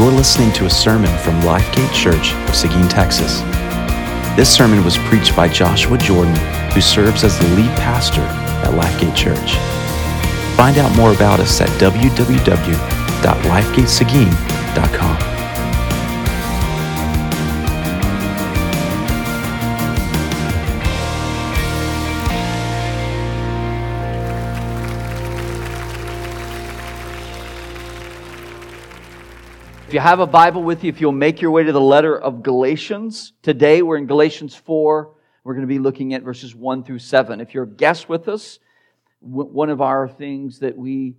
You're listening to a sermon from Lifegate Church of Seguin, Texas. This sermon was preached by Joshua Jordan, who serves as the lead pastor at Lifegate Church. Find out more about us at www.lifegateseguin.com. If you have a Bible with you, if you'll make your way to the letter of Galatians, today we're in Galatians 4. We're going to be looking at verses 1 through 7. If you're a guest with us, one of our things that we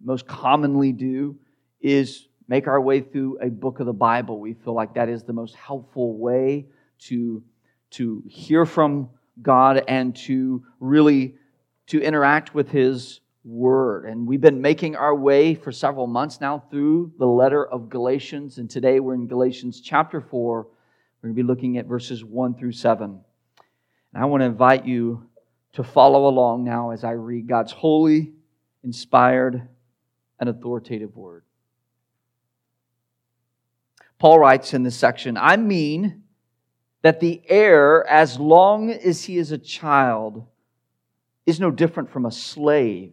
most commonly do is make our way through a book of the Bible. We feel like that is the most helpful way to, to hear from God and to really to interact with his word. And we've been making our way for several months now through the letter of Galatians. And today we're in Galatians chapter 4. We're going to be looking at verses 1 through 7. And I want to invite you to follow along now as I read God's holy, inspired, and authoritative word. Paul writes in this section I mean that the heir, as long as he is a child, is no different from a slave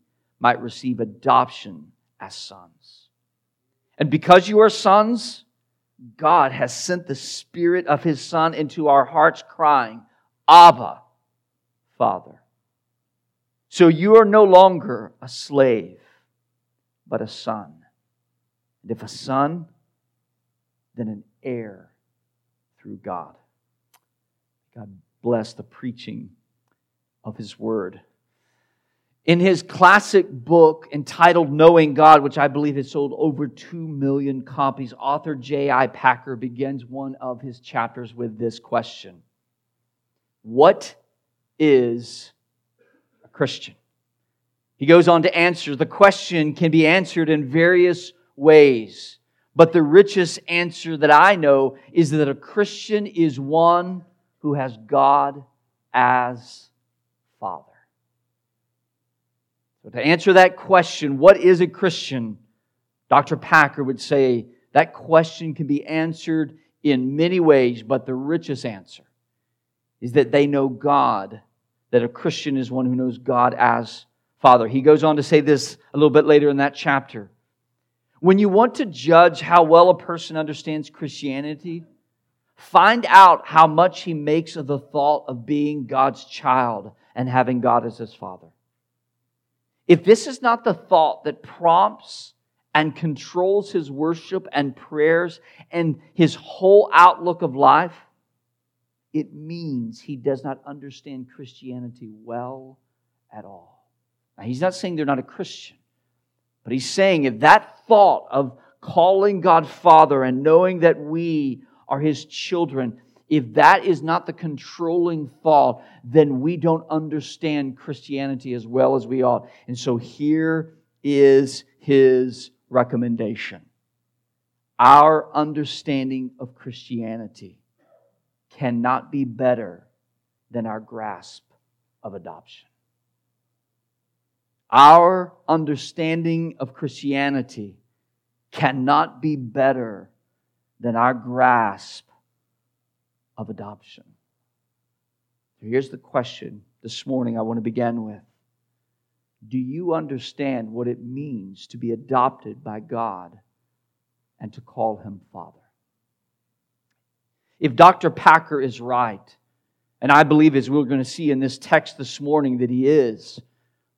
might receive adoption as sons. And because you are sons, God has sent the Spirit of His Son into our hearts, crying, Abba, Father. So you are no longer a slave, but a son. And if a son, then an heir through God. God bless the preaching of His word. In his classic book entitled Knowing God, which I believe has sold over 2 million copies, author J.I. Packer begins one of his chapters with this question What is a Christian? He goes on to answer the question can be answered in various ways, but the richest answer that I know is that a Christian is one who has God as Father. So, to answer that question, what is a Christian? Dr. Packer would say that question can be answered in many ways, but the richest answer is that they know God, that a Christian is one who knows God as Father. He goes on to say this a little bit later in that chapter. When you want to judge how well a person understands Christianity, find out how much he makes of the thought of being God's child and having God as his Father. If this is not the thought that prompts and controls his worship and prayers and his whole outlook of life, it means he does not understand Christianity well at all. Now, he's not saying they're not a Christian, but he's saying if that thought of calling God Father and knowing that we are his children, if that is not the controlling thought, then we don't understand Christianity as well as we ought. And so here is his recommendation. Our understanding of Christianity cannot be better than our grasp of adoption. Our understanding of Christianity cannot be better than our grasp of adoption. So here's the question this morning I want to begin with Do you understand what it means to be adopted by God and to call him Father? If Dr. Packer is right, and I believe, as we're going to see in this text this morning, that he is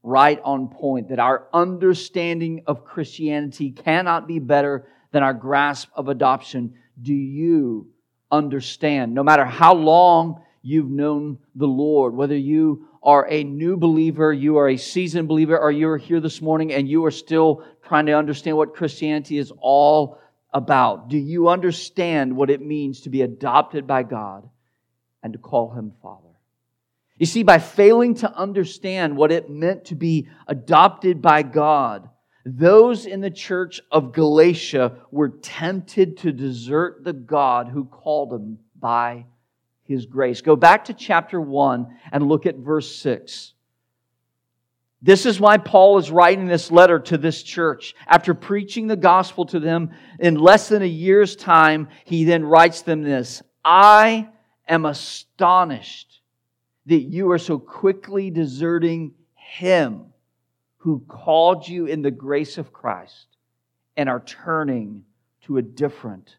right on point, that our understanding of Christianity cannot be better than our grasp of adoption. Do you understand. No matter how long you've known the Lord, whether you are a new believer, you are a seasoned believer, or you're here this morning and you are still trying to understand what Christianity is all about? Do you understand what it means to be adopted by God and to call Him Father? You see, by failing to understand what it meant to be adopted by God, those in the church of Galatia were tempted to desert the God who called them by his grace. Go back to chapter 1 and look at verse 6. This is why Paul is writing this letter to this church. After preaching the gospel to them in less than a year's time, he then writes them this I am astonished that you are so quickly deserting him who called you in the grace of Christ and are turning to a different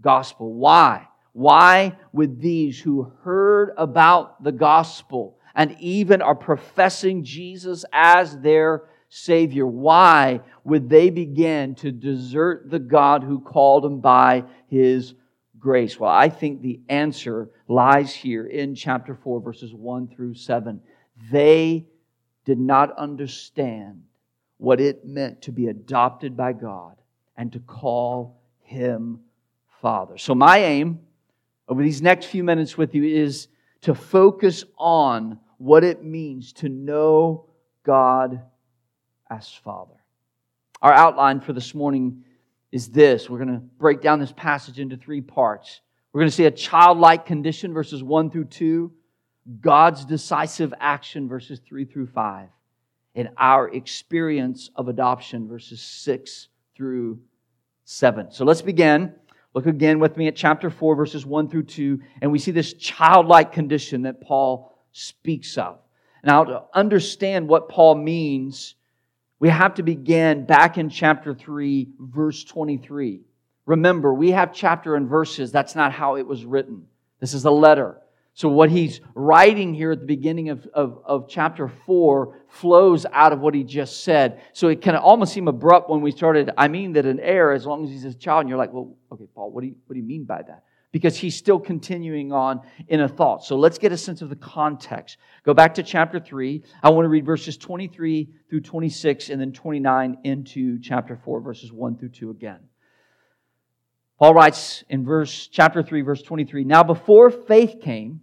gospel. Why? Why would these who heard about the gospel and even are professing Jesus as their Savior, why would they begin to desert the God who called them by His grace? Well, I think the answer lies here in chapter 4, verses 1 through 7. They did not understand what it meant to be adopted by God and to call Him Father. So, my aim over these next few minutes with you is to focus on what it means to know God as Father. Our outline for this morning is this we're going to break down this passage into three parts. We're going to see a childlike condition, verses 1 through 2. God's decisive action, verses 3 through 5, and our experience of adoption, verses 6 through 7. So let's begin. Look again with me at chapter 4, verses 1 through 2, and we see this childlike condition that Paul speaks of. Now, to understand what Paul means, we have to begin back in chapter 3, verse 23. Remember, we have chapter and verses. That's not how it was written. This is a letter. So, what he's writing here at the beginning of, of, of, chapter 4 flows out of what he just said. So, it can almost seem abrupt when we started. I mean that an heir, as long as he's a child, and you're like, well, okay, Paul, what do you, what do you mean by that? Because he's still continuing on in a thought. So, let's get a sense of the context. Go back to chapter 3. I want to read verses 23 through 26 and then 29 into chapter 4, verses 1 through 2 again. Paul writes in verse chapter 3 verse 23, "Now before faith came,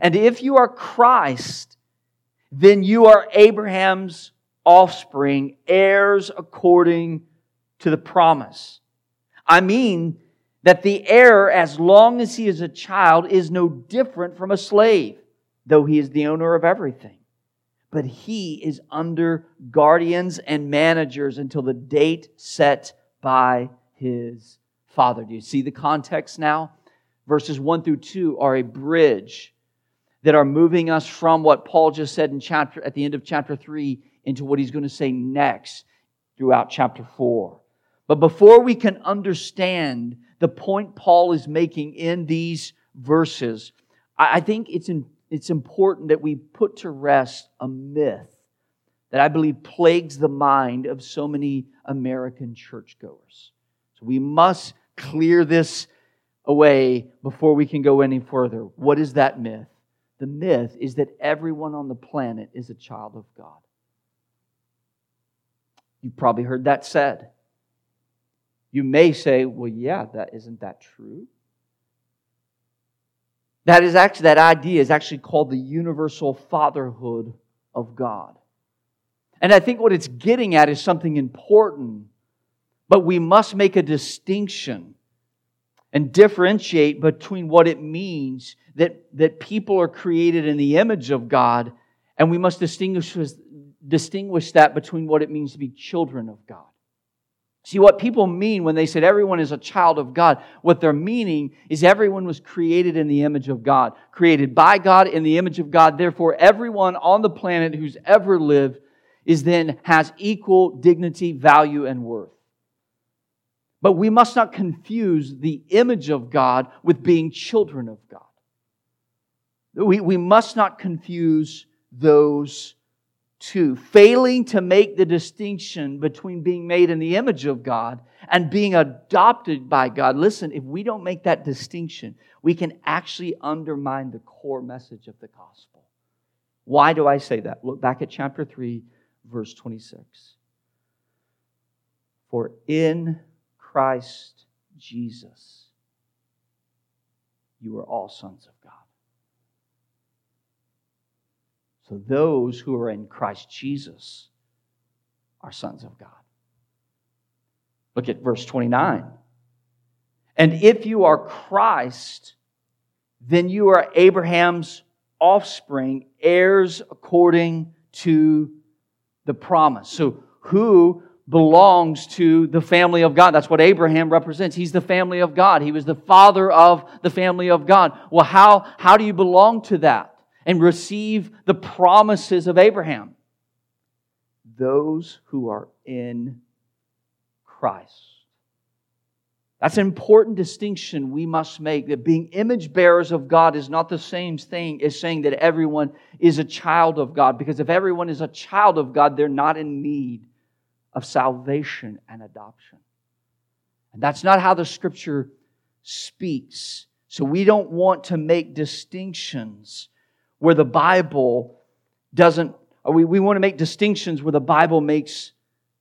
And if you are Christ, then you are Abraham's offspring, heirs according to the promise. I mean that the heir, as long as he is a child, is no different from a slave, though he is the owner of everything. But he is under guardians and managers until the date set by his father. Do you see the context now? Verses 1 through 2 are a bridge that are moving us from what Paul just said in chapter at the end of chapter 3 into what he's going to say next throughout chapter 4. But before we can understand the point Paul is making in these verses, I think it's, in, it's important that we put to rest a myth that I believe plagues the mind of so many American churchgoers. So we must clear this away before we can go any further. What is that myth? The myth is that everyone on the planet is a child of God. You've probably heard that said. You may say, well, yeah, that isn't that true? That is actually that idea is actually called the universal fatherhood of God. And I think what it's getting at is something important, but we must make a distinction and differentiate between what it means that, that people are created in the image of God, and we must distinguish, distinguish that between what it means to be children of God. See, what people mean when they said everyone is a child of God, what they're meaning is everyone was created in the image of God, created by God in the image of God. Therefore, everyone on the planet who's ever lived is then has equal dignity, value, and worth. But we must not confuse the image of God with being children of God. We, we must not confuse those two. Failing to make the distinction between being made in the image of God and being adopted by God. Listen, if we don't make that distinction, we can actually undermine the core message of the gospel. Why do I say that? Look back at chapter 3, verse 26. For in Christ Jesus, you are all sons of God. So those who are in Christ Jesus are sons of God. Look at verse 29. And if you are Christ, then you are Abraham's offspring, heirs according to the promise. So, who belongs to the family of God? That's what Abraham represents. He's the family of God. He was the father of the family of God. Well, how, how do you belong to that and receive the promises of Abraham? Those who are in Christ. That's an important distinction we must make that being image bearers of God is not the same thing as saying that everyone is a child of God. Because if everyone is a child of God, they're not in need of salvation and adoption. And that's not how the scripture speaks. So we don't want to make distinctions where the Bible doesn't, we, we want to make distinctions where the Bible makes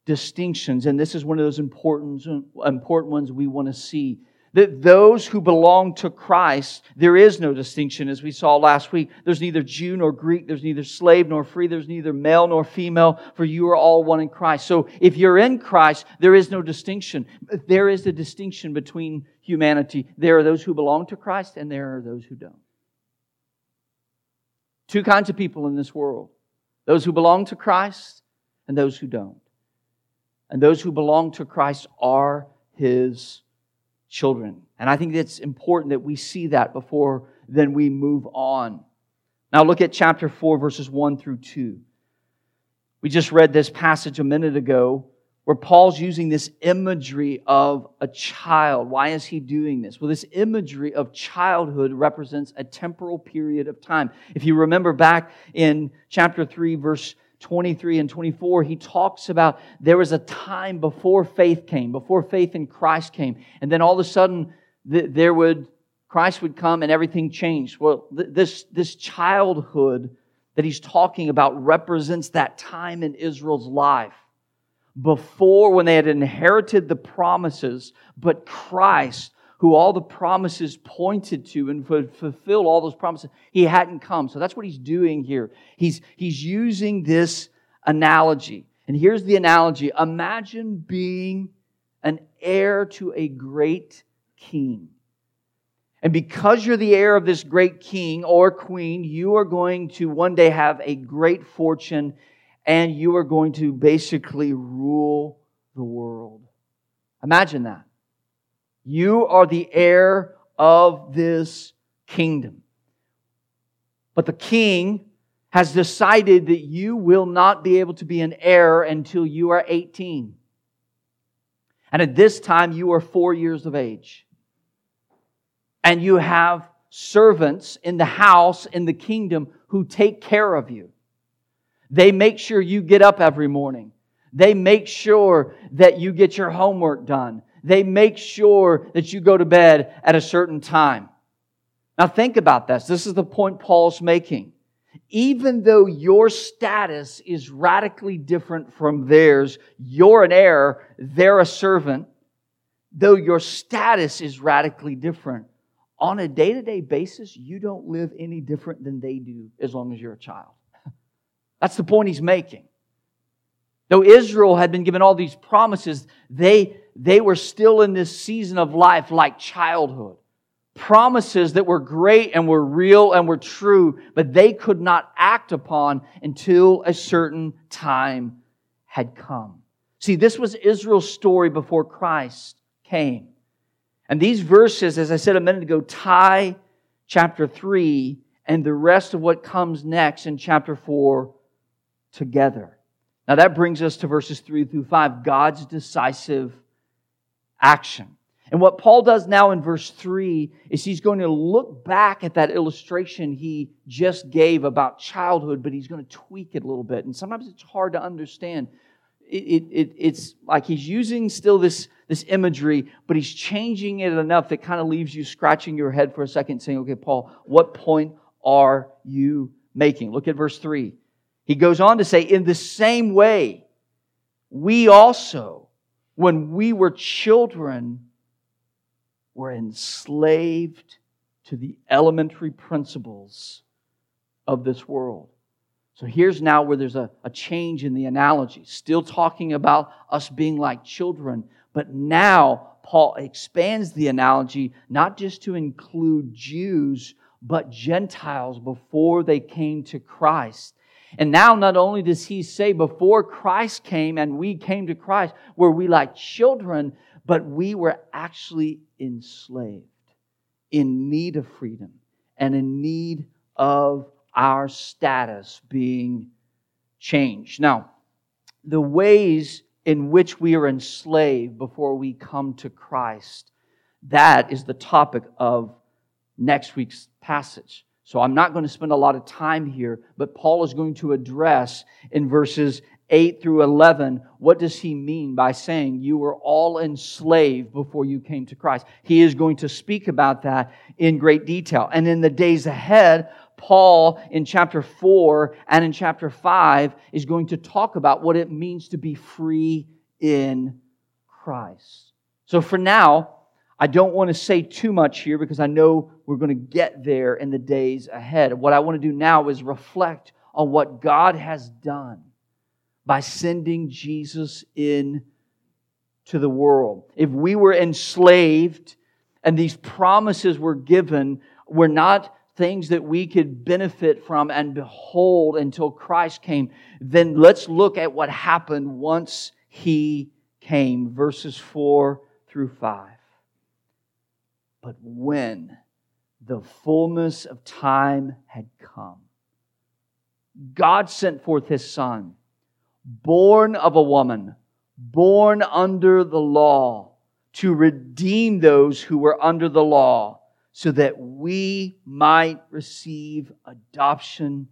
distinctions, and this is one of those important, important ones we want to see. That those who belong to Christ, there is no distinction, as we saw last week. There's neither Jew nor Greek, there's neither slave nor free, there's neither male nor female, for you are all one in Christ. So if you're in Christ, there is no distinction. There is the distinction between humanity. There are those who belong to Christ, and there are those who don't. Two kinds of people in this world those who belong to Christ and those who don't and those who belong to Christ are his children. And I think it's important that we see that before then we move on. Now look at chapter 4, verses 1 through 2. We just read this passage a minute ago where Paul's using this imagery of a child. Why is he doing this? Well, this imagery of childhood represents a temporal period of time. If you remember back in chapter 3, verse 23 and 24, he talks about there was a time before faith came, before faith in Christ came. And then all of a sudden, there would, Christ would come and everything changed. Well, this, this childhood that he's talking about represents that time in Israel's life before when they had inherited the promises, but Christ who all the promises pointed to and fulfill all those promises, he hadn't come. So that's what he's doing here. He's, he's using this analogy. And here's the analogy Imagine being an heir to a great king. And because you're the heir of this great king or queen, you are going to one day have a great fortune and you are going to basically rule the world. Imagine that. You are the heir of this kingdom. But the king has decided that you will not be able to be an heir until you are 18. And at this time, you are four years of age. And you have servants in the house, in the kingdom, who take care of you. They make sure you get up every morning. They make sure that you get your homework done they make sure that you go to bed at a certain time. Now think about this. This is the point Paul's making. Even though your status is radically different from theirs, you're an heir, they're a servant, though your status is radically different, on a day to day basis, you don't live any different than they do as long as you're a child. That's the point he's making. Though Israel had been given all these promises, they they were still in this season of life like childhood. Promises that were great and were real and were true, but they could not act upon until a certain time had come. See, this was Israel's story before Christ came. And these verses, as I said a minute ago, tie chapter 3 and the rest of what comes next in chapter 4 together. Now that brings us to verses 3 through 5, God's decisive action. And what Paul does now in verse 3 is he's going to look back at that illustration he just gave about childhood, but he's going to tweak it a little bit. And sometimes it's hard to understand. It, it, it, it's like he's using still this, this imagery, but he's changing it enough that kind of leaves you scratching your head for a second, saying, Okay, Paul, what point are you making? Look at verse 3. He goes on to say, In the same way, we also, when we were children, were enslaved to the elementary principles of this world. So here's now where there's a, a change in the analogy. Still talking about us being like children, but now Paul expands the analogy not just to include Jews, but Gentiles before they came to Christ. And now, not only does he say, before Christ came and we came to Christ, were we like children, but we were actually enslaved, in need of freedom, and in need of our status being changed. Now, the ways in which we are enslaved before we come to Christ, that is the topic of next week's passage. So I'm not going to spend a lot of time here, but Paul is going to address in verses 8 through 11, what does he mean by saying you were all enslaved before you came to Christ? He is going to speak about that in great detail. And in the days ahead, Paul in chapter 4 and in chapter 5 is going to talk about what it means to be free in Christ. So for now, I don't want to say too much here because I know we're going to get there in the days ahead. What I want to do now is reflect on what God has done by sending Jesus in to the world. If we were enslaved and these promises were given, were not things that we could benefit from and behold until Christ came, then let's look at what happened once he came. Verses 4 through 5. But when the fullness of time had come, God sent forth his Son born of a woman, born under the law, to redeem those who were under the law, so that we might receive adoption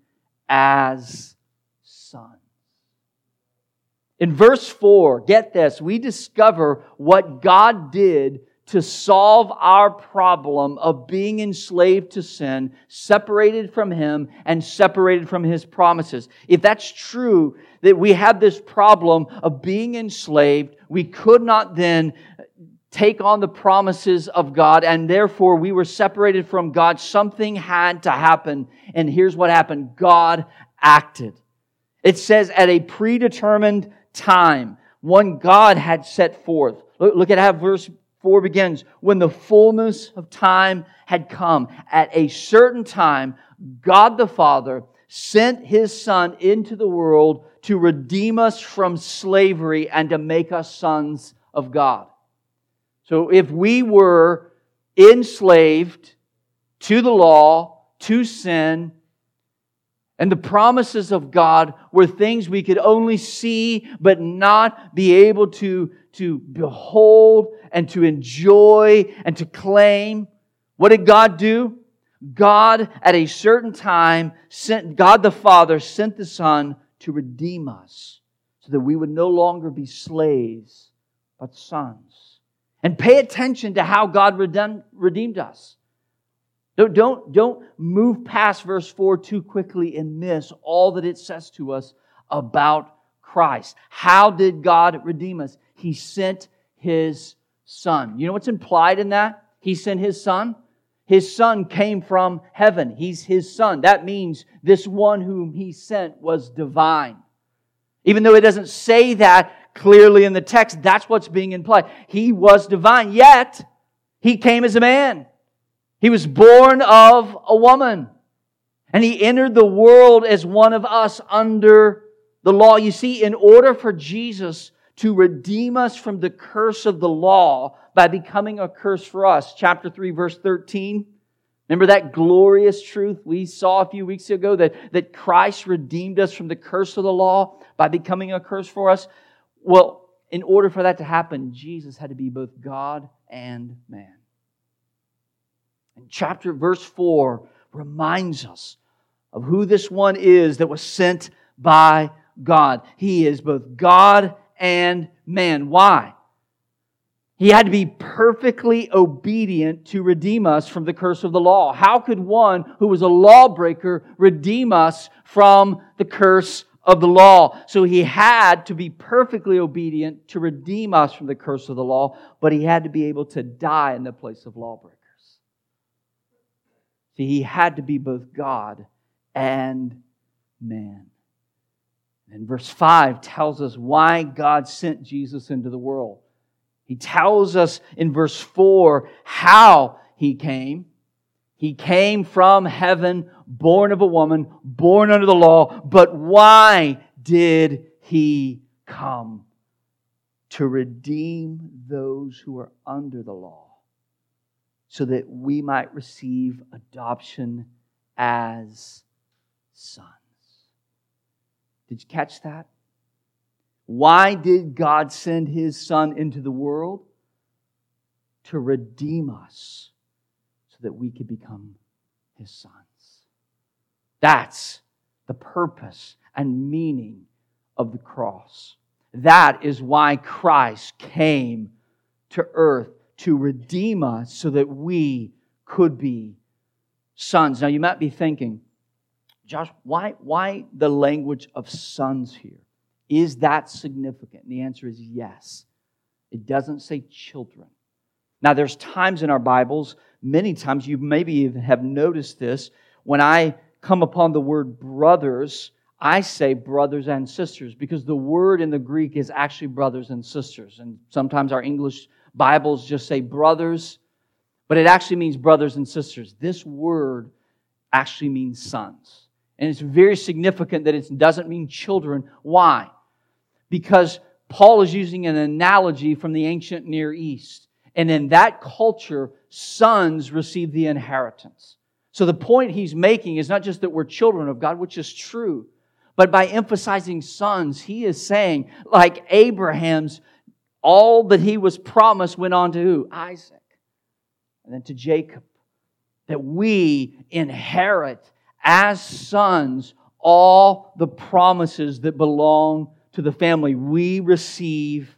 as sons. In verse 4, get this, we discover what God did to solve our problem of being enslaved to sin, separated from Him, and separated from His promises. If that's true, that we have this problem of being enslaved, we could not then take on the promises of God, and therefore we were separated from God. Something had to happen, and here's what happened God acted. It says at a predetermined time, one God had set forth. Look at how verse 4 begins when the fullness of time had come. At a certain time, God the Father sent his Son into the world to redeem us from slavery and to make us sons of God. So if we were enslaved to the law, to sin, and the promises of God were things we could only see but not be able to, to behold and to enjoy and to claim. What did God do? God, at a certain time, sent, God the Father sent the Son to redeem us so that we would no longer be slaves, but sons. And pay attention to how God redeemed us. Don't, don't, don't move past verse 4 too quickly and miss all that it says to us about Christ. How did God redeem us? He sent His Son. You know what's implied in that? He sent His Son. His Son came from heaven. He's His Son. That means this one whom He sent was divine. Even though it doesn't say that clearly in the text, that's what's being implied. He was divine, yet He came as a man. He was born of a woman. And he entered the world as one of us under the law. You see, in order for Jesus to redeem us from the curse of the law by becoming a curse for us, chapter 3, verse 13. Remember that glorious truth we saw a few weeks ago that, that Christ redeemed us from the curse of the law by becoming a curse for us? Well, in order for that to happen, Jesus had to be both God and man. And chapter verse 4 reminds us of who this one is that was sent by God. He is both God and man. Why? He had to be perfectly obedient to redeem us from the curse of the law. How could one who was a lawbreaker redeem us from the curse of the law? So he had to be perfectly obedient to redeem us from the curse of the law, but he had to be able to die in the place of lawbreakers. See, he had to be both God and man. And verse 5 tells us why God sent Jesus into the world. He tells us in verse 4 how he came. He came from heaven, born of a woman, born under the law. But why did he come? To redeem those who are under the law, so that we might receive adoption as sons. Did you catch that? Why did God send his son into the world? To redeem us so that we could become his sons. That's the purpose and meaning of the cross. That is why Christ came to earth to redeem us so that we could be sons. Now you might be thinking, Josh, why, why the language of sons here? Is that significant? And the answer is yes. It doesn't say children. Now, there's times in our Bibles, many times you maybe have noticed this, when I come upon the word brothers, I say brothers and sisters because the word in the Greek is actually brothers and sisters. And sometimes our English Bibles just say brothers, but it actually means brothers and sisters. This word actually means sons. And it's very significant that it doesn't mean children. Why? because Paul is using an analogy from the ancient Near East. And in that culture, sons receive the inheritance. So the point he's making is not just that we're children of God, which is true, but by emphasizing sons, he is saying, like Abraham's, all that he was promised went on to who? Isaac. And then to Jacob. That we inherit as sons all the promises that belong to the family, we receive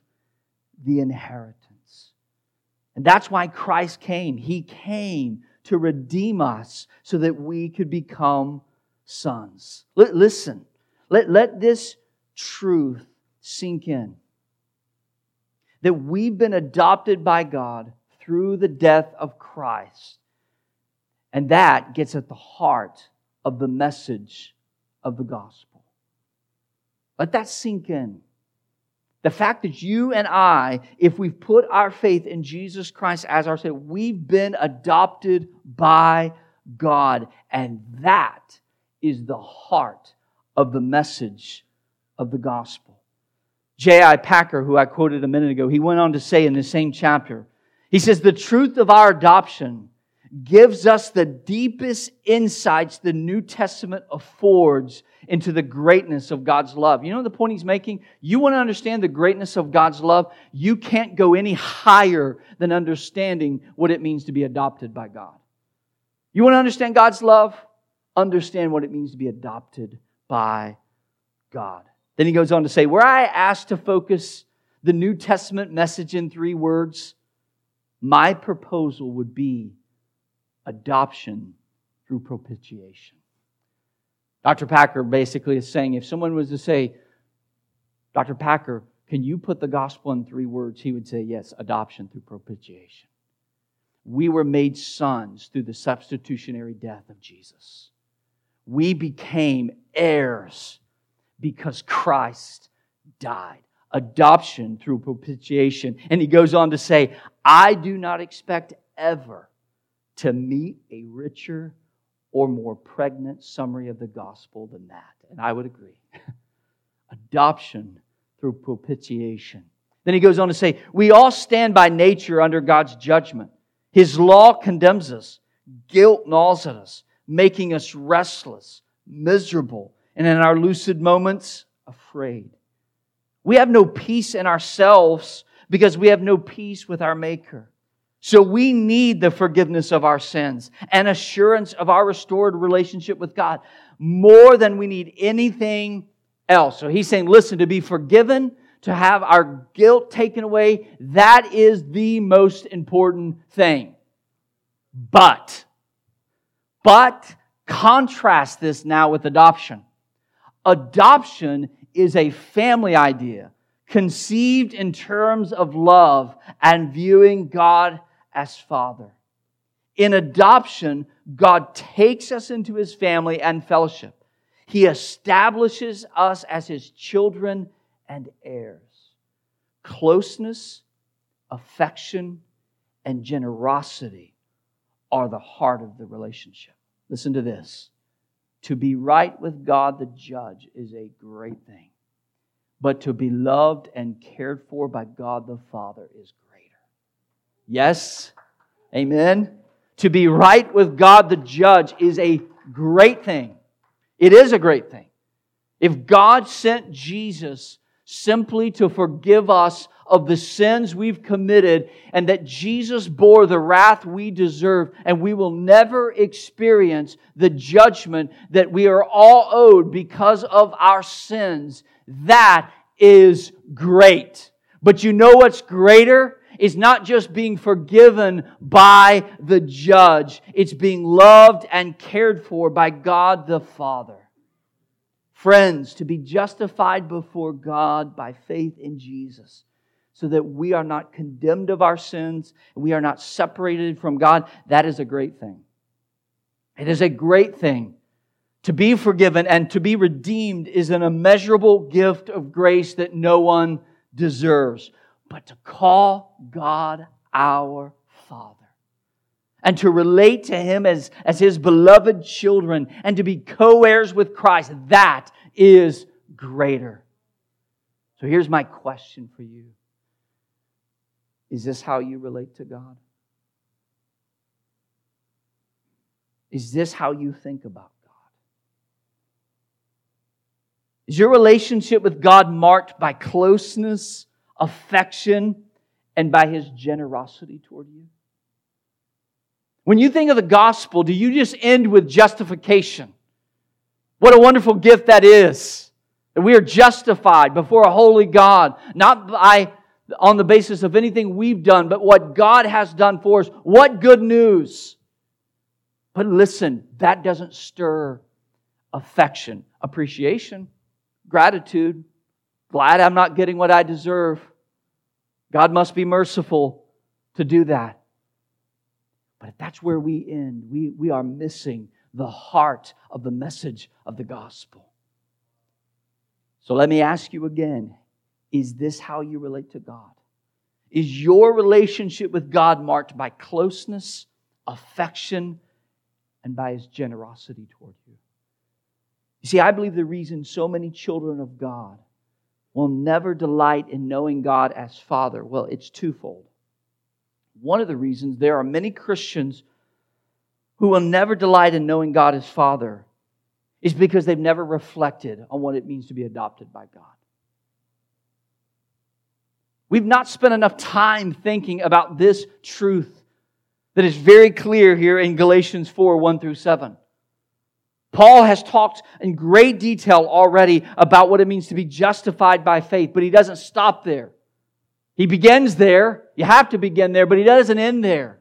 the inheritance. And that's why Christ came. He came to redeem us so that we could become sons. L- listen, let, let this truth sink in that we've been adopted by God through the death of Christ. And that gets at the heart of the message of the gospel. Let that sink in. The fact that you and I, if we've put our faith in Jesus Christ as our Savior, we've been adopted by God. And that is the heart of the message of the gospel. J.I. Packer, who I quoted a minute ago, he went on to say in the same chapter, he says, The truth of our adoption gives us the deepest insights the New Testament affords into the greatness of God's love. You know the point he's making? You want to understand the greatness of God's love? You can't go any higher than understanding what it means to be adopted by God. You want to understand God's love? Understand what it means to be adopted by God. Then he goes on to say, Were I asked to focus the New Testament message in three words, my proposal would be adoption through propitiation. Dr. Packer basically is saying if someone was to say, Dr. Packer, can you put the gospel in three words? He would say, yes, adoption through propitiation. We were made sons through the substitutionary death of Jesus. We became heirs because Christ died. Adoption through propitiation. And he goes on to say, I do not expect ever to meet a richer or more pregnant summary of the gospel than that. And I would agree. Adoption through propitiation. Then he goes on to say, We all stand by nature under God's judgment. His law condemns us, guilt gnaws at us, making us restless, miserable, and in our lucid moments, afraid. We have no peace in ourselves because we have no peace with our Maker. So we need the forgiveness of our sins and assurance of our restored relationship with God more than we need anything else. So he's saying, listen, to be forgiven, to have our guilt taken away, that is the most important thing. But, but contrast this now with adoption. Adoption is a family idea conceived in terms of love and viewing God as Father. In adoption, God takes us into his family and fellowship. He establishes us as his children and heirs. Closeness, affection, and generosity are the heart of the relationship. Listen to this. To be right with God the judge is a great thing, but to be loved and cared for by God the Father is greater. Yes? Amen? To be right with God the judge is a great thing. It is a great thing. If God sent Jesus simply to forgive us of the sins we've committed and that Jesus bore the wrath we deserve and we will never experience the judgment that we are all owed because of our sins. That is great. But you know what's greater? Is not just being forgiven by the judge. It's being loved and cared for by God the Father. Friends, to be justified before God by faith in Jesus so that we are not condemned of our sins we are not separated from God, that is a great thing. It is a great thing. To be forgiven and to be redeemed is an immeasurable gift of grace that no one deserves. But to call God our Father and to relate to Him as, as His beloved children and to be co heirs with Christ, that is greater. So here's my question for you Is this how you relate to God? Is this how you think about God? Is your relationship with God marked by closeness, affection, and by His generosity toward you? When you think of the gospel, do you just end with justification? What a wonderful gift that is. That we are justified before a holy God, not by on the basis of anything we've done, but what God has done for us. What good news. But listen, that doesn't stir affection, appreciation, gratitude, glad I'm not getting what I deserve. God must be merciful to do that. But if that's where we end, we, we are missing the heart of the message of the gospel. So let me ask you again is this how you relate to God? Is your relationship with God marked by closeness, affection, and by his generosity toward you? You see, I believe the reason so many children of God will never delight in knowing God as Father, well, it's twofold. One of the reasons there are many Christians who will never delight in knowing God as Father is because they've never reflected on what it means to be adopted by God. We've not spent enough time thinking about this truth that is very clear here in Galatians 4 1 through 7. Paul has talked in great detail already about what it means to be justified by faith, but he doesn't stop there. He begins there. You have to begin there, but he doesn't end there.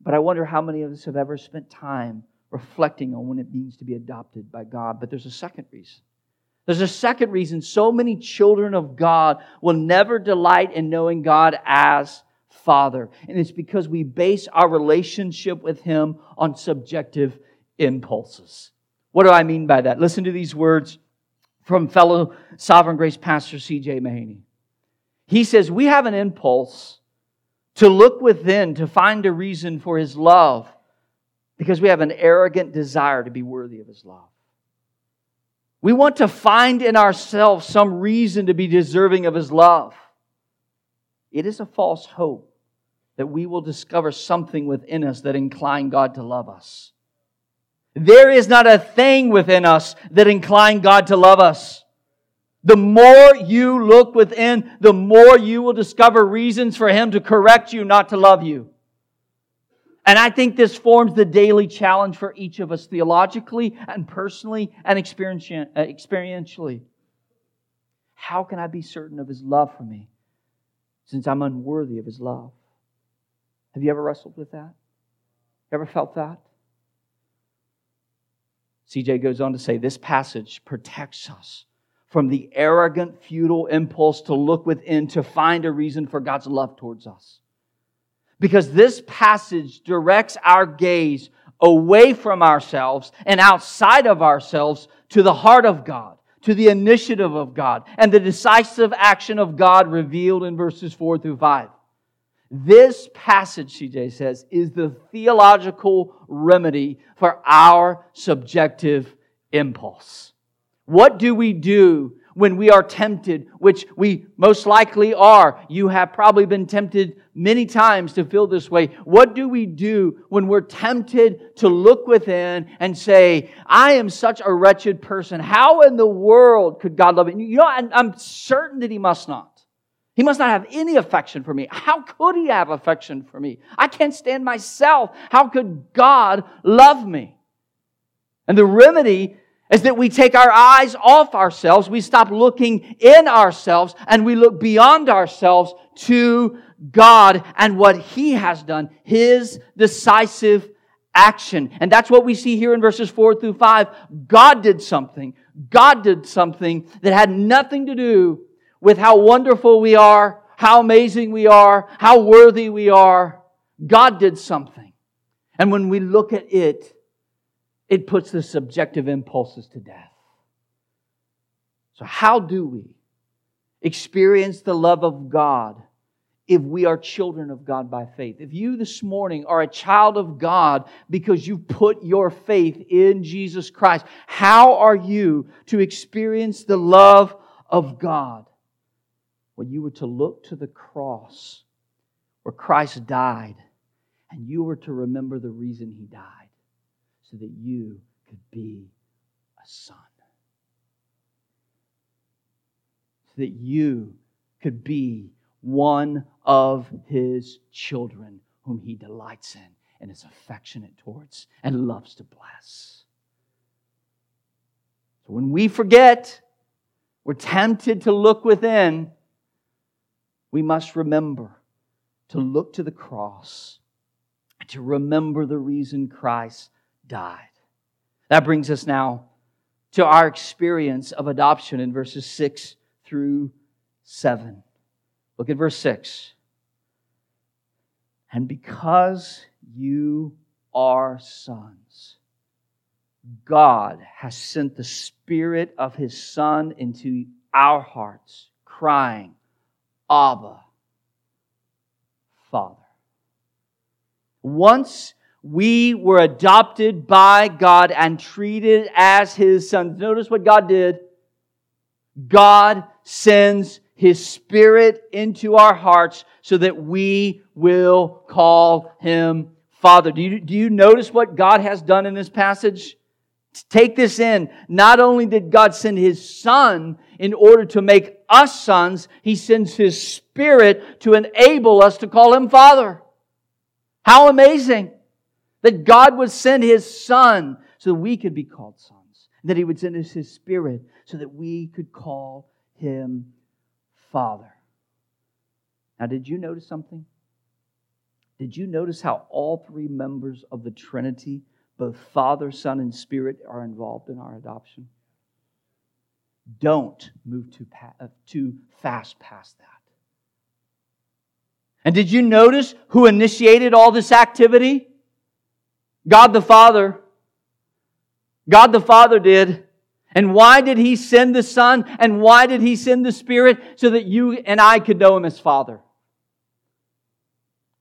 But I wonder how many of us have ever spent time reflecting on what it means to be adopted by God. But there's a second reason. There's a second reason so many children of God will never delight in knowing God as Father. And it's because we base our relationship with Him on subjective impulses. What do I mean by that? Listen to these words from fellow Sovereign Grace pastor C.J. Mahaney. He says, We have an impulse to look within to find a reason for His love because we have an arrogant desire to be worthy of His love. We want to find in ourselves some reason to be deserving of His love. It is a false hope that we will discover something within us that incline God to love us. There is not a thing within us that incline God to love us. The more you look within, the more you will discover reasons for Him to correct you not to love you. And I think this forms the daily challenge for each of us theologically and personally and uh, experientially. How can I be certain of His love for me since I'm unworthy of His love? Have you ever wrestled with that? Ever felt that? CJ goes on to say this passage protects us from the arrogant, futile impulse to look within to find a reason for God's love towards us. Because this passage directs our gaze away from ourselves and outside of ourselves to the heart of God, to the initiative of God, and the decisive action of God revealed in verses 4 through 5. This passage, CJ says, is the theological remedy for our subjective impulse. What do we do when we are tempted, which we most likely are? You have probably been tempted many times to feel this way. What do we do when we're tempted to look within and say, I am such a wretched person. How in the world could God love me? You know, I'm certain that He must not. He must not have any affection for me. How could he have affection for me? I can't stand myself. How could God love me? And the remedy is that we take our eyes off ourselves, we stop looking in ourselves, and we look beyond ourselves to God and what He has done, His decisive action. And that's what we see here in verses 4 through 5. God did something. God did something that had nothing to do with how wonderful we are, how amazing we are, how worthy we are. God did something. And when we look at it, it puts the subjective impulses to death. So, how do we experience the love of God if we are children of God by faith? If you this morning are a child of God because you put your faith in Jesus Christ, how are you to experience the love of God? Well, you were to look to the cross where Christ died, and you were to remember the reason he died so that you could be a son. So that you could be one of his children whom he delights in and is affectionate towards and loves to bless. So when we forget, we're tempted to look within we must remember to look to the cross, to remember the reason Christ died. That brings us now to our experience of adoption in verses 6 through 7. Look at verse 6. And because you are sons, God has sent the Spirit of His Son into our hearts, crying, Abba, Father. Once we were adopted by God and treated as His sons. Notice what God did. God sends His Spirit into our hearts so that we will call Him Father. Do you, do you notice what God has done in this passage? Take this in. Not only did God send His Son in order to make us sons, He sends His Spirit to enable us to call Him Father. How amazing that God would send His Son so that we could be called sons. That He would send us His Spirit so that we could call Him Father. Now, did you notice something? Did you notice how all three members of the Trinity, both Father, Son, and Spirit, are involved in our adoption? Don't move too, pa- uh, too fast past that. And did you notice who initiated all this activity? God the Father. God the Father did. And why did He send the Son? And why did He send the Spirit? So that you and I could know Him as Father.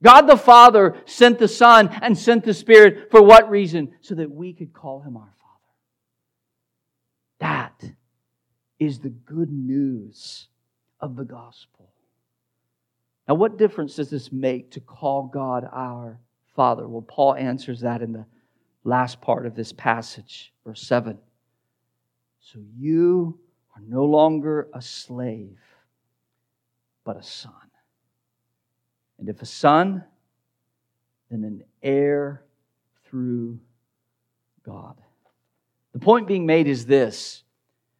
God the Father sent the Son and sent the Spirit for what reason? So that we could call Him our Father. That is the good news of the gospel. Now, what difference does this make to call God our Father? Well, Paul answers that in the last part of this passage, verse 7. So you are no longer a slave, but a son. And if a son, then an heir through God. The point being made is this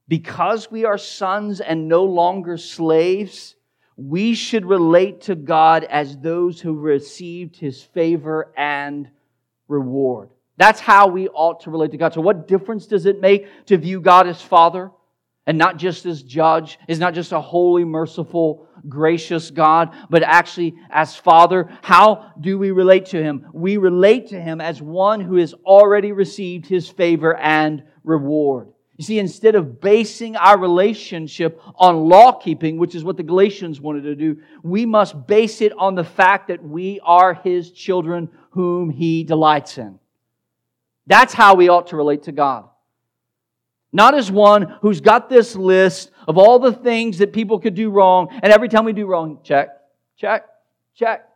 because we are sons and no longer slaves, we should relate to God as those who received his favor and reward. That's how we ought to relate to God. So, what difference does it make to view God as Father and not just as Judge? Is not just a holy, merciful, gracious God, but actually as Father. How do we relate to Him? We relate to Him as one who has already received His favor and reward. You see, instead of basing our relationship on law keeping, which is what the Galatians wanted to do, we must base it on the fact that we are His children whom He delights in. That's how we ought to relate to God. Not as one who's got this list of all the things that people could do wrong, and every time we do wrong, check, check, check.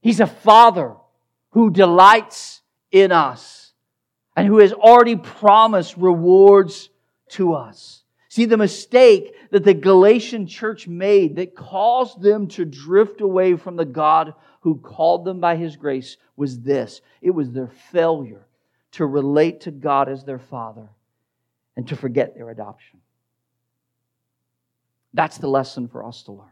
He's a father who delights in us and who has already promised rewards to us. See, the mistake that the Galatian church made that caused them to drift away from the God who called them by his grace was this it was their failure to relate to God as their Father and to forget their adoption. That's the lesson for us to learn.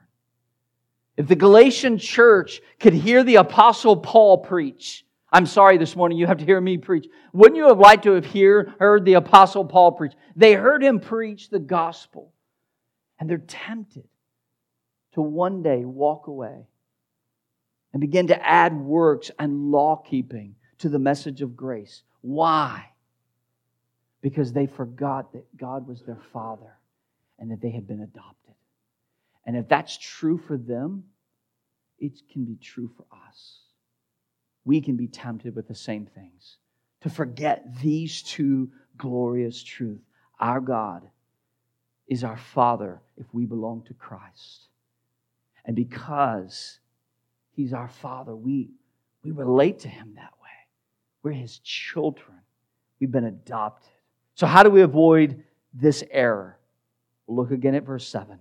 If the Galatian church could hear the Apostle Paul preach, I'm sorry this morning you have to hear me preach. Wouldn't you have liked to have hear, heard the Apostle Paul preach? They heard him preach the gospel, and they're tempted to one day walk away and begin to add works and law keeping to the message of grace. Why? Because they forgot that God was their Father and that they had been adopted. And if that's true for them, it can be true for us. We can be tempted with the same things to forget these two glorious truths. Our God is our Father if we belong to Christ. And because He's our Father, we, we relate to Him that way. We're His children. We've been adopted. So, how do we avoid this error? Look again at verse 7.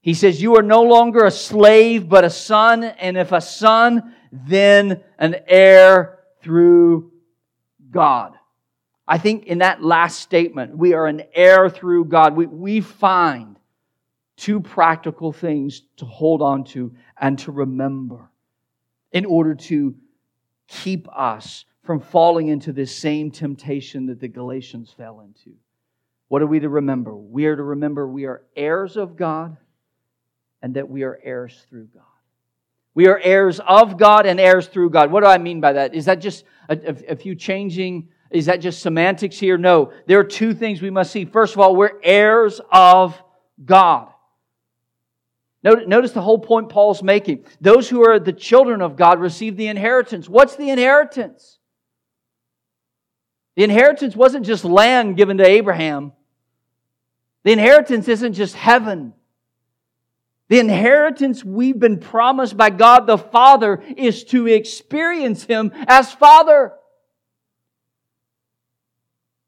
He says, You are no longer a slave, but a son, and if a son, then an heir through God. I think in that last statement, we are an heir through God. We, we find two practical things to hold on to and to remember in order to keep us from falling into this same temptation that the Galatians fell into. What are we to remember? We are to remember we are heirs of God and that we are heirs through God. We are heirs of God and heirs through God. What do I mean by that? Is that just a, a, a few changing? Is that just semantics here? No. There are two things we must see. First of all, we're heirs of God. Notice the whole point Paul's making. Those who are the children of God receive the inheritance. What's the inheritance? The inheritance wasn't just land given to Abraham. The inheritance isn't just heaven. The inheritance we've been promised by God the Father is to experience Him as Father.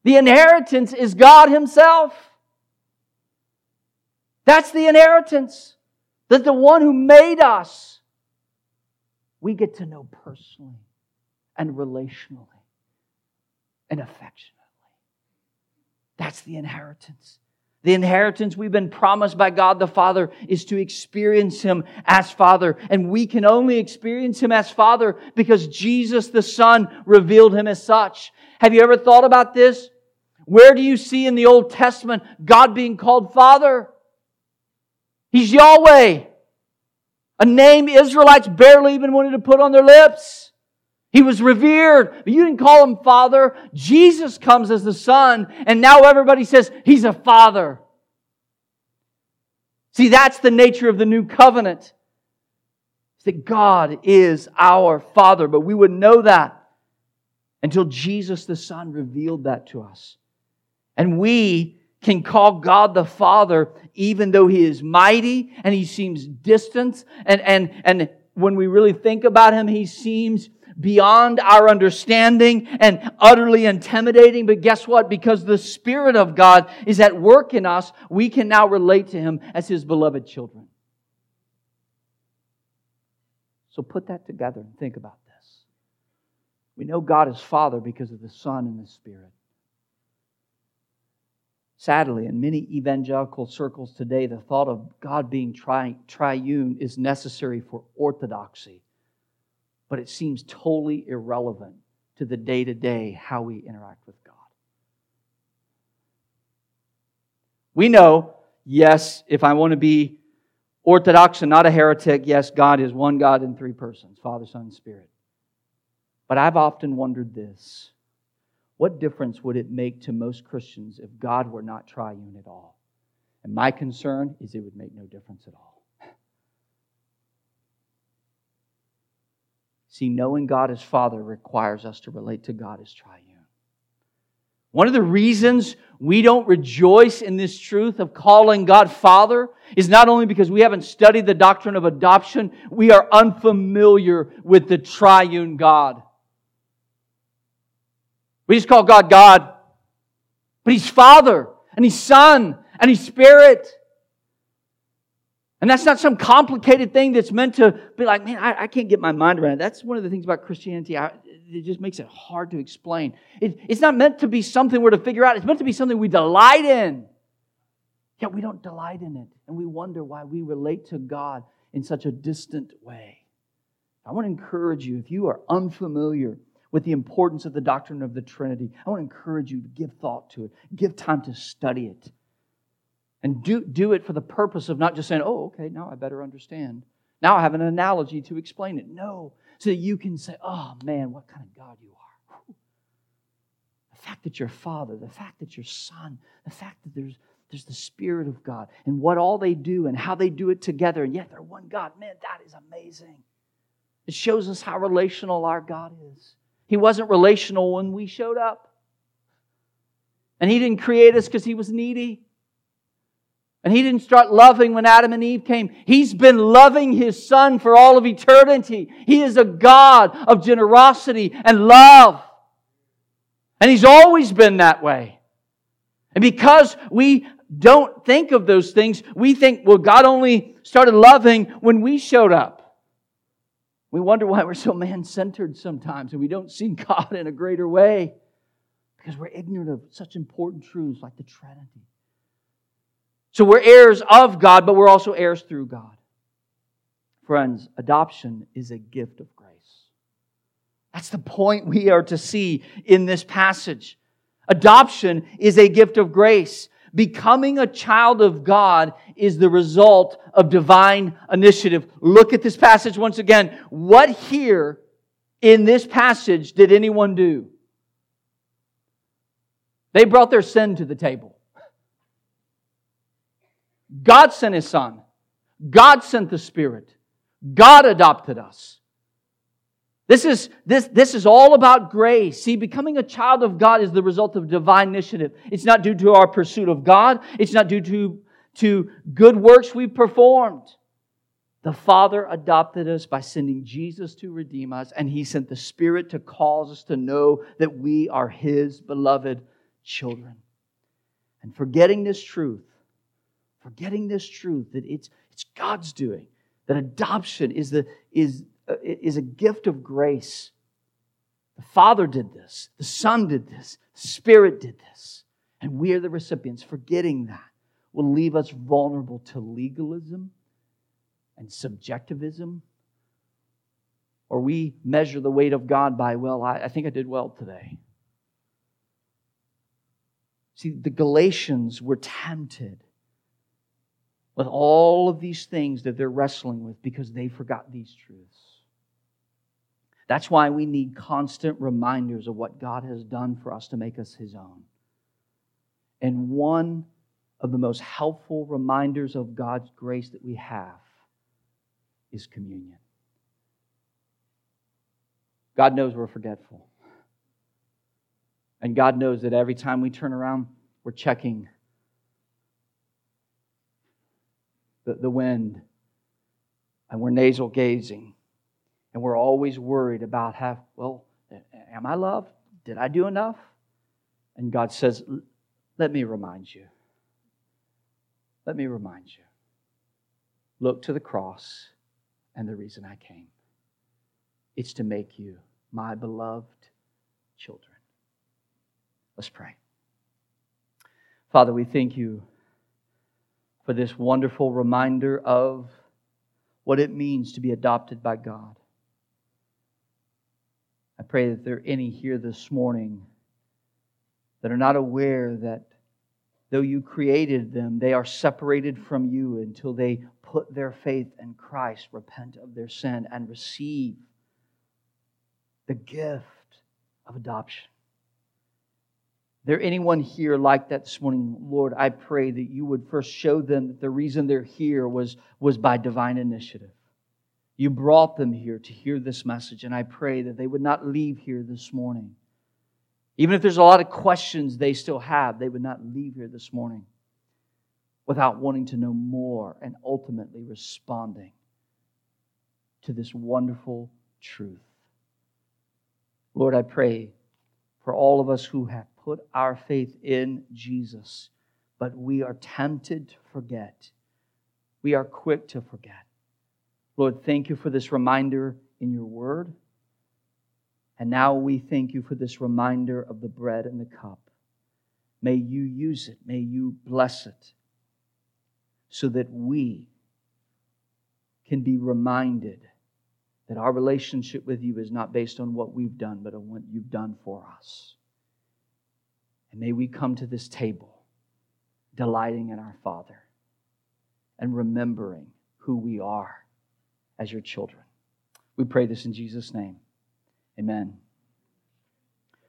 The inheritance is God Himself. That's the inheritance that the one who made us, we get to know personally and relationally and affectionately. That's the inheritance. The inheritance we've been promised by God the Father is to experience Him as Father. And we can only experience Him as Father because Jesus the Son revealed Him as such. Have you ever thought about this? Where do you see in the Old Testament God being called Father? He's Yahweh. A name Israelites barely even wanted to put on their lips. He was revered, but you didn't call him father. Jesus comes as the son, and now everybody says he's a father. See, that's the nature of the new covenant. That God is our father, but we wouldn't know that until Jesus the Son revealed that to us. And we can call God the Father even though he is mighty and he seems distant and, and, and when we really think about him, he seems beyond our understanding and utterly intimidating. But guess what? Because the Spirit of God is at work in us, we can now relate to Him as His beloved children. So put that together and think about this. We know God is Father because of the Son and the Spirit. Sadly, in many evangelical circles today, the thought of God being tri- triune is necessary for orthodoxy, but it seems totally irrelevant to the day to day how we interact with God. We know, yes, if I want to be orthodox and not a heretic, yes, God is one God in three persons Father, Son, and Spirit. But I've often wondered this what difference would it make to most Christians if God were not triune at all? And my concern is it would make no difference at all. See, knowing God as Father requires us to relate to God as triune. One of the reasons we don't rejoice in this truth of calling God Father is not only because we haven't studied the doctrine of adoption, we are unfamiliar with the triune God. We just call God God. But He's Father, and He's Son, and He's Spirit. And that's not some complicated thing that's meant to be like, man, I, I can't get my mind around it. That's one of the things about Christianity. I, it just makes it hard to explain. It, it's not meant to be something we're to figure out. It's meant to be something we delight in. Yet we don't delight in it. And we wonder why we relate to God in such a distant way. I want to encourage you, if you are unfamiliar with the importance of the doctrine of the Trinity. I want to encourage you to give thought to it, give time to study it. And do, do it for the purpose of not just saying, oh, okay, now I better understand. Now I have an analogy to explain it. No, so that you can say, oh man, what kind of God you are. The fact that you're Father, the fact that you're Son, the fact that there's, there's the Spirit of God, and what all they do and how they do it together, and yet they're one God. Man, that is amazing. It shows us how relational our God is. He wasn't relational when we showed up. And He didn't create us because He was needy. And He didn't start loving when Adam and Eve came. He's been loving His Son for all of eternity. He is a God of generosity and love. And He's always been that way. And because we don't think of those things, we think, well, God only started loving when we showed up. We wonder why we're so man centered sometimes and we don't see God in a greater way because we're ignorant of such important truths like the Trinity. So we're heirs of God, but we're also heirs through God. Friends, adoption is a gift of grace. That's the point we are to see in this passage. Adoption is a gift of grace. Becoming a child of God is the result of divine initiative. Look at this passage once again. What here in this passage did anyone do? They brought their sin to the table. God sent His Son. God sent the Spirit. God adopted us. This is, this, this is all about grace. See, becoming a child of God is the result of divine initiative. It's not due to our pursuit of God. It's not due to, to good works we've performed. The Father adopted us by sending Jesus to redeem us, and He sent the Spirit to cause us to know that we are His beloved children. And forgetting this truth, forgetting this truth that it's, it's God's doing, that adoption is, the, is uh, is a gift of grace. The Father did this, the Son did this, the Spirit did this, and we are the recipients. Forgetting that will leave us vulnerable to legalism and subjectivism. Or we measure the weight of God by, well, I, I think I did well today. See, the Galatians were tempted with all of these things that they're wrestling with because they forgot these truths. That's why we need constant reminders of what God has done for us to make us His own. And one of the most helpful reminders of God's grace that we have is communion. God knows we're forgetful. And God knows that every time we turn around, we're checking the, the wind and we're nasal gazing And we're always worried about how, well, am I loved? Did I do enough? And God says, let me remind you. Let me remind you. Look to the cross and the reason I came. It's to make you my beloved children. Let's pray. Father, we thank you for this wonderful reminder of what it means to be adopted by God. I pray that there are any here this morning that are not aware that though you created them, they are separated from you until they put their faith in Christ, repent of their sin, and receive the gift of adoption. There anyone here like that this morning, Lord, I pray that you would first show them that the reason they're here was, was by divine initiative. You brought them here to hear this message, and I pray that they would not leave here this morning. Even if there's a lot of questions they still have, they would not leave here this morning without wanting to know more and ultimately responding to this wonderful truth. Lord, I pray for all of us who have put our faith in Jesus, but we are tempted to forget. We are quick to forget. Lord, thank you for this reminder in your word. And now we thank you for this reminder of the bread and the cup. May you use it, may you bless it, so that we can be reminded that our relationship with you is not based on what we've done, but on what you've done for us. And may we come to this table delighting in our Father and remembering who we are as your children. We pray this in Jesus' name. Amen.